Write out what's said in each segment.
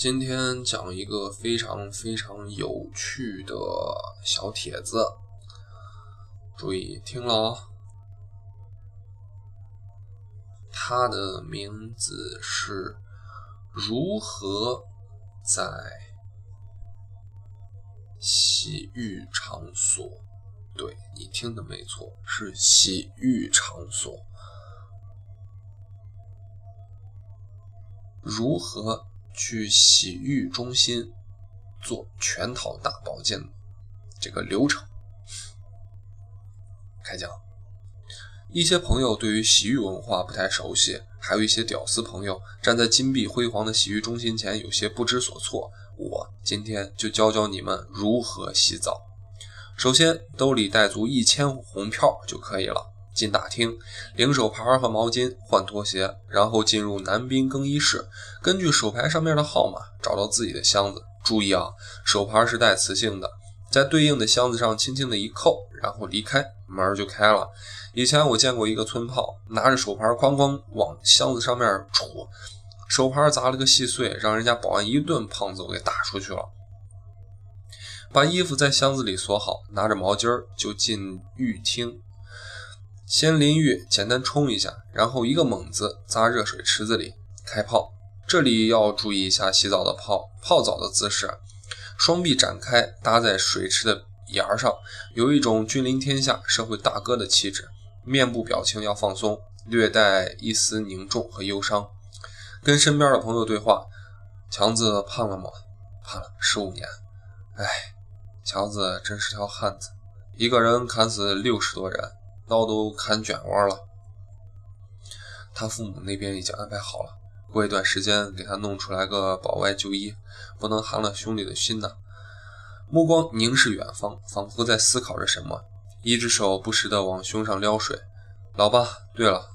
今天讲一个非常非常有趣的小帖子，注意听了哦。它的名字是如何在洗浴场所？对你听的没错，是洗浴场所。如何？去洗浴中心做全套大保健这个流程，开讲。一些朋友对于洗浴文化不太熟悉，还有一些屌丝朋友站在金碧辉煌的洗浴中心前有些不知所措。我今天就教教你们如何洗澡。首先，兜里带足一千红票就可以了。进大厅，领手牌和毛巾，换拖鞋，然后进入男宾更衣室。根据手牌上面的号码找到自己的箱子。注意啊，手牌是带磁性的，在对应的箱子上轻轻的一扣，然后离开，门就开了。以前我见过一个村炮，拿着手牌哐哐往箱子上面杵，手牌砸了个细碎，让人家保安一顿胖揍给打出去了。把衣服在箱子里锁好，拿着毛巾就进浴厅。先淋浴，简单冲一下，然后一个猛子扎热水池子里开泡。这里要注意一下洗澡的泡泡澡的姿势，双臂展开搭在水池的沿儿上，有一种君临天下社会大哥的气质。面部表情要放松，略带一丝凝重和忧伤。跟身边的朋友对话：强子胖了吗？胖了十五年。哎，强子真是条汉子，一个人砍死六十多人。刀都砍卷窝了，他父母那边已经安排好了，过一段时间给他弄出来个保外就医，不能寒了兄弟的心呐。目光凝视远方，仿佛在思考着什么，一只手不时地往胸上撩水。老爸，对了，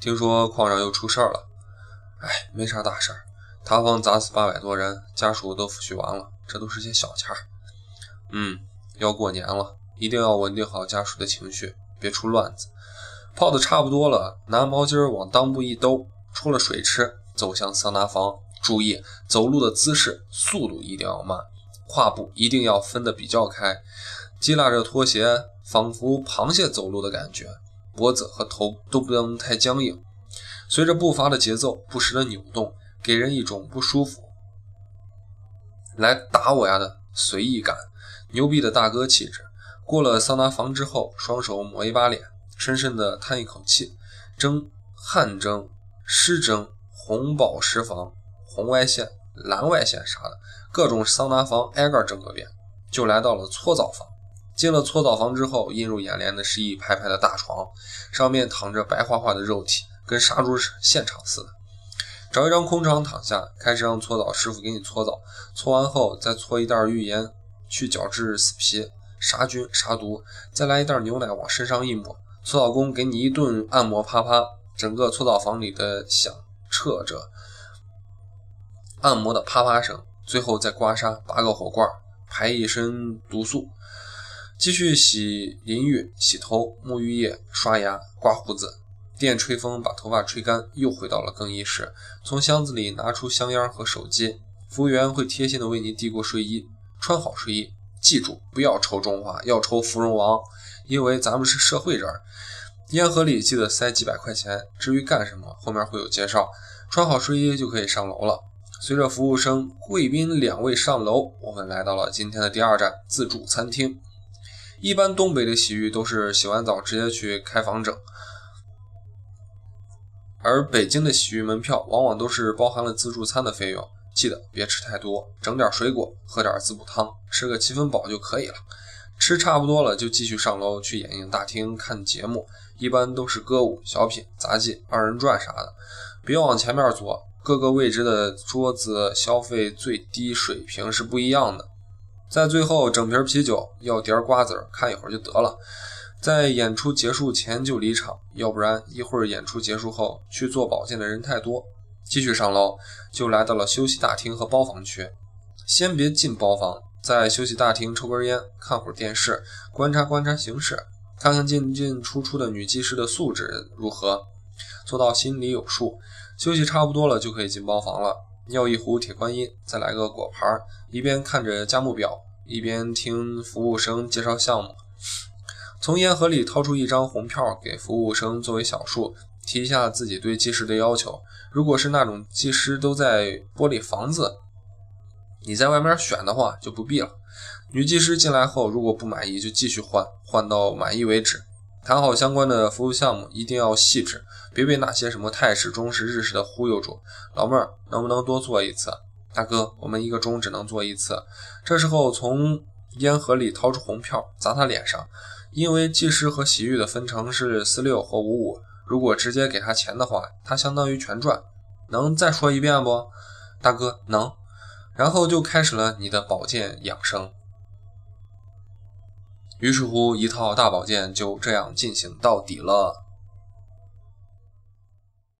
听说矿上又出事儿了。哎，没啥大事，塌方砸死八百多人，家属都抚恤完了，这都是些小钱。嗯，要过年了，一定要稳定好家属的情绪。别出乱子，泡的差不多了，拿毛巾往裆部一兜，出了水池，走向桑拿房。注意走路的姿势，速度一定要慢，胯部一定要分得比较开，系拉着拖鞋，仿佛螃蟹走路的感觉，脖子和头都不能太僵硬，随着步伐的节奏不时的扭动，给人一种不舒服，来打我呀的随意感，牛逼的大哥气质。过了桑拿房之后，双手抹一把脸，深深的叹一口气，蒸、汗蒸、湿蒸、红宝石房、红外线、蓝外线啥的，各种桑拿房挨个整个遍，就来到了搓澡房。进了搓澡房之后，映入眼帘的是一排排的大床，上面躺着白花花的肉体，跟杀猪现场似的。找一张空床躺下，开始让搓澡师傅给你搓澡。搓完后，再搓一袋浴盐去角质死皮。杀菌杀毒，再来一袋牛奶往身上一抹，搓澡工给你一顿按摩啪啪，整个搓澡房里的响彻着按摩的啪啪声，最后再刮痧拔个火罐，排一身毒素，继续洗淋浴、洗头、沐浴液、刷牙、刮胡子，电吹风把头发吹干，又回到了更衣室，从箱子里拿出香烟和手机，服务员会贴心的为你递过睡衣，穿好睡衣。记住，不要抽中华，要抽芙蓉王，因为咱们是社会人。烟盒里记得塞几百块钱。至于干什么，后面会有介绍。穿好睡衣就可以上楼了。随着服务生贵宾两位上楼，我们来到了今天的第二站——自助餐厅。一般东北的洗浴都是洗完澡直接去开房整，而北京的洗浴门票往往都是包含了自助餐的费用。记得别吃太多，整点水果，喝点滋补汤，吃个七分饱就可以了。吃差不多了，就继续上楼去演映大厅看节目，一般都是歌舞、小品、杂技、二人转啥的。别往前面坐，各个位置的桌子消费最低水平是不一样的。在最后整瓶啤酒，要碟瓜子，看一会儿就得了。在演出结束前就离场，要不然一会儿演出结束后去做保健的人太多。继续上楼，就来到了休息大厅和包房区。先别进包房，在休息大厅抽根烟，看会儿电视，观察观察形势，看看进进出出的女技师的素质如何，做到心里有数。休息差不多了，就可以进包房了。要一壶铁观音，再来个果盘。一边看着价目表，一边听服务生介绍项目。从烟盒里掏出一张红票，给服务生作为小数，提一下自己对技师的要求。如果是那种技师都在玻璃房子，你在外面选的话就不必了。女技师进来后，如果不满意就继续换，换到满意为止。谈好相关的服务项目，一定要细致，别被那些什么泰式、中式、日式的忽悠住。老妹儿，能不能多做一次？大哥，我们一个钟只能做一次。这时候从烟盒里掏出红票砸他脸上。因为技师和洗浴的分成是四六和五五，如果直接给他钱的话，他相当于全赚。能再说一遍不，大哥？能。然后就开始了你的保健养生。于是乎，一套大保健就这样进行到底了。